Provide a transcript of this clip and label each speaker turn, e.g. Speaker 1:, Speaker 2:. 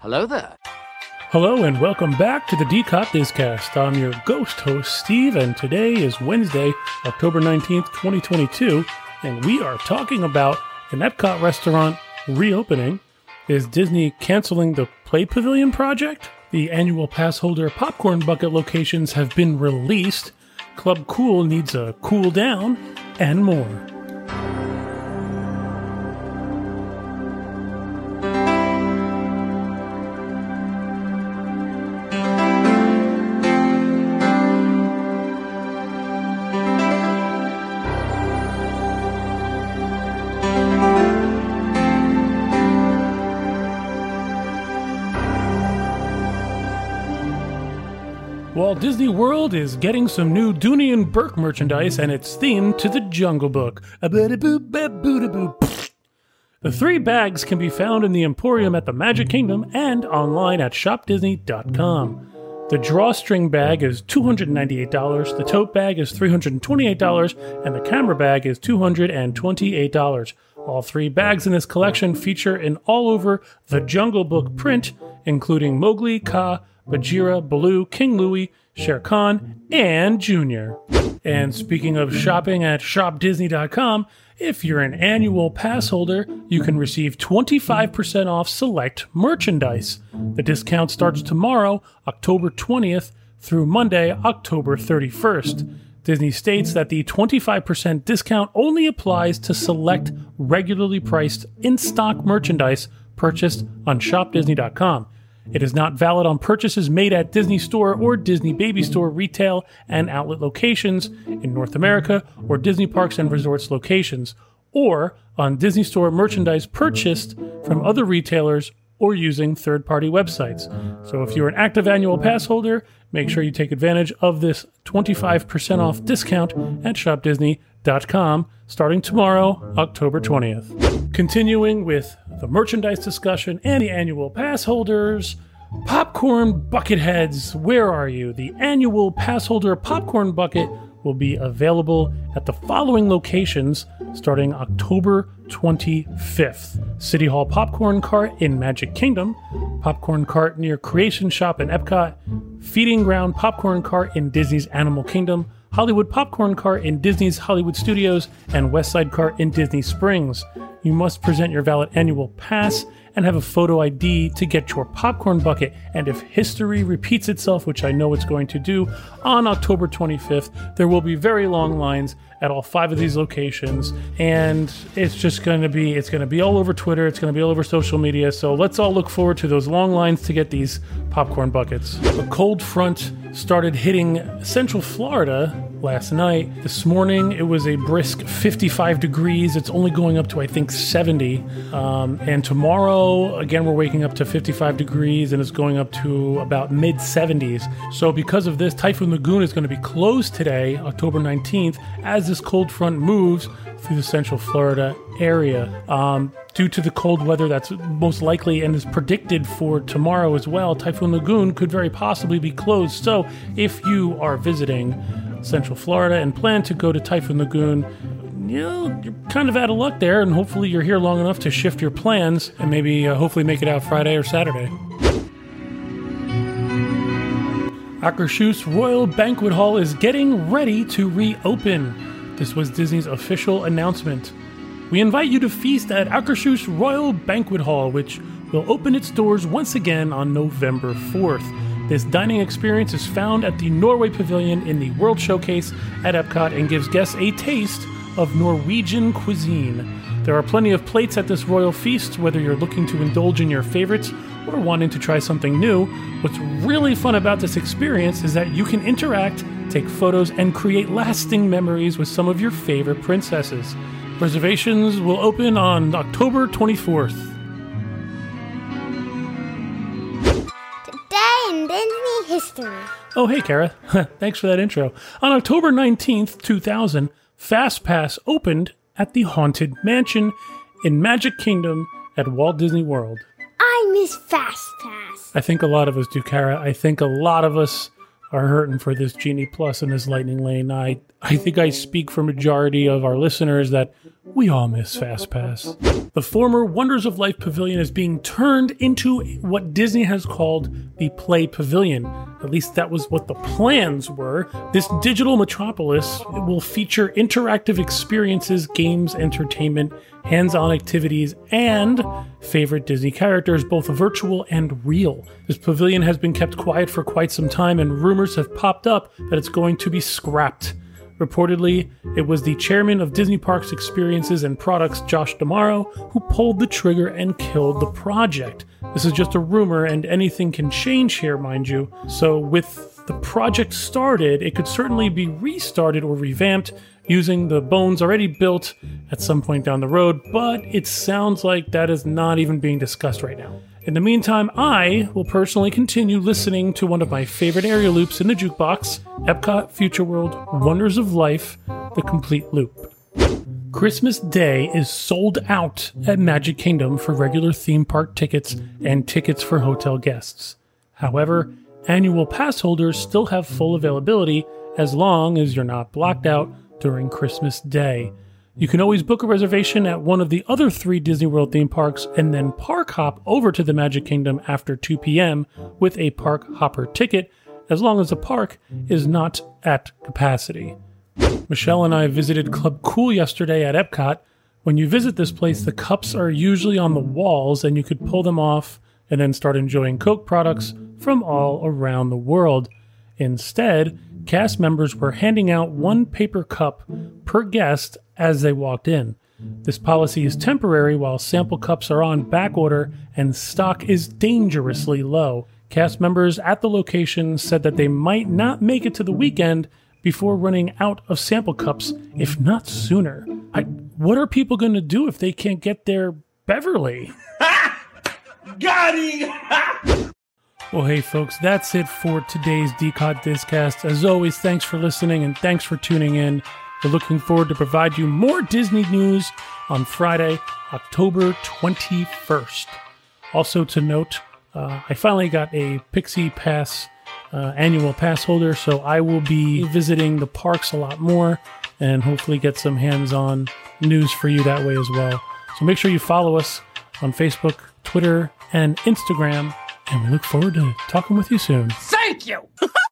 Speaker 1: Hello there.
Speaker 2: Hello and welcome back to the DCOT Discast. I'm your ghost host, Steve, and today is Wednesday, October 19th, 2022, and we are talking about an Epcot restaurant reopening. Is Disney canceling the Play Pavilion project? The annual pass holder popcorn bucket locations have been released. Club Cool needs a cool down, and more. Walt Disney World is getting some new Dooney and Bourke merchandise, and it's themed to the Jungle Book. The three bags can be found in the Emporium at the Magic Kingdom and online at shopdisney.com. The drawstring bag is $298, the tote bag is $328, and the camera bag is $228. All three bags in this collection feature an all over the Jungle Book print, including Mowgli, Kaa, Bagheera, Baloo, King Louie, Shere Khan, and Junior. And speaking of shopping at shopdisney.com, if you're an annual pass holder, you can receive 25% off select merchandise. The discount starts tomorrow, October 20th, through Monday, October 31st. Disney states that the 25% discount only applies to select regularly priced in stock merchandise purchased on shopdisney.com. It is not valid on purchases made at Disney Store or Disney Baby Store retail and outlet locations in North America or Disney Parks and Resorts locations, or on Disney Store merchandise purchased from other retailers or using third party websites. So if you're an active annual pass holder, make sure you take advantage of this 25% off discount at shopdisney.com starting tomorrow, October 20th. Continuing with the merchandise discussion and the annual pass holders. Popcorn bucket heads, where are you? The annual pass holder popcorn bucket will be available at the following locations starting October 25th City Hall Popcorn Cart in Magic Kingdom, Popcorn Cart near Creation Shop in Epcot, Feeding Ground Popcorn Cart in Disney's Animal Kingdom, Hollywood Popcorn Cart in Disney's Hollywood Studios, and Westside Cart in Disney Springs. You must present your valid annual pass and have a photo ID to get your popcorn bucket. And if history repeats itself, which I know it's going to do, on October 25th, there will be very long lines at all five of these locations and it's just going to be it's going to be all over twitter it's going to be all over social media so let's all look forward to those long lines to get these popcorn buckets a cold front started hitting central florida last night. This morning it was a brisk 55 degrees. It's only going up to, I think, 70. Um, and tomorrow, again, we're waking up to 55 degrees and it's going up to about mid 70s. So, because of this, Typhoon Lagoon is going to be closed today, October 19th, as this cold front moves through the central Florida area. Um, due to the cold weather that's most likely and is predicted for tomorrow as well, Typhoon Lagoon could very possibly be closed. So, if you are visiting, Central Florida and plan to go to Typhoon Lagoon, you know, you're kind of out of luck there, and hopefully you're here long enough to shift your plans and maybe uh, hopefully make it out Friday or Saturday. Akershus Royal Banquet Hall is getting ready to reopen. This was Disney's official announcement. We invite you to feast at Akershus Royal Banquet Hall, which will open its doors once again on November 4th. This dining experience is found at the Norway Pavilion in the World Showcase at Epcot and gives guests a taste of Norwegian cuisine. There are plenty of plates at this royal feast, whether you're looking to indulge in your favorites or wanting to try something new. What's really fun about this experience is that you can interact, take photos, and create lasting memories with some of your favorite princesses. Reservations will open on October 24th.
Speaker 3: In Disney history.
Speaker 2: Oh, hey, Kara. Thanks for that intro. On October 19th, 2000, FastPass opened at the Haunted Mansion in Magic Kingdom at Walt Disney World.
Speaker 3: I miss Fast Pass.
Speaker 2: I think a lot of us do, Kara. I think a lot of us are hurting for this Genie Plus and this Lightning Lane. I, I think I speak for majority of our listeners that we all miss FastPass. The former Wonders of Life Pavilion is being turned into what Disney has called the Play Pavilion. At least that was what the plans were. This digital metropolis will feature interactive experiences, games, entertainment, hands on activities, and favorite Disney characters, both virtual and real. This pavilion has been kept quiet for quite some time, and rumors have popped up that it's going to be scrapped. Reportedly, it was the chairman of Disney Parks Experiences and Products, Josh D'Amaro, who pulled the trigger and killed the project. This is just a rumor, and anything can change here, mind you. So, with the project started, it could certainly be restarted or revamped using the bones already built at some point down the road, but it sounds like that is not even being discussed right now. In the meantime, I will personally continue listening to one of my favorite area loops in the jukebox Epcot Future World Wonders of Life, the complete loop. Christmas Day is sold out at Magic Kingdom for regular theme park tickets and tickets for hotel guests. However, annual pass holders still have full availability as long as you're not blocked out during Christmas Day. You can always book a reservation at one of the other three Disney World theme parks and then park hop over to the Magic Kingdom after 2 p.m. with a park hopper ticket, as long as the park is not at capacity. Michelle and I visited Club Cool yesterday at Epcot. When you visit this place, the cups are usually on the walls and you could pull them off and then start enjoying Coke products from all around the world. Instead, cast members were handing out one paper cup per guest as they walked in. This policy is temporary while sample cups are on back order and stock is dangerously low. Cast members at the location said that they might not make it to the weekend before running out of sample cups, if not sooner. I, what are people going to do if they can't get their Beverly?
Speaker 1: Got him!
Speaker 2: Well, hey, folks, that's it for today's DCOT Discast. As always, thanks for listening and thanks for tuning in. We're looking forward to provide you more Disney news on Friday, October 21st. Also, to note, uh, I finally got a Pixie Pass uh, annual pass holder, so I will be visiting the parks a lot more and hopefully get some hands on news for you that way as well. So make sure you follow us on Facebook, Twitter, and Instagram and we look forward to talking with you soon.
Speaker 1: Thank you!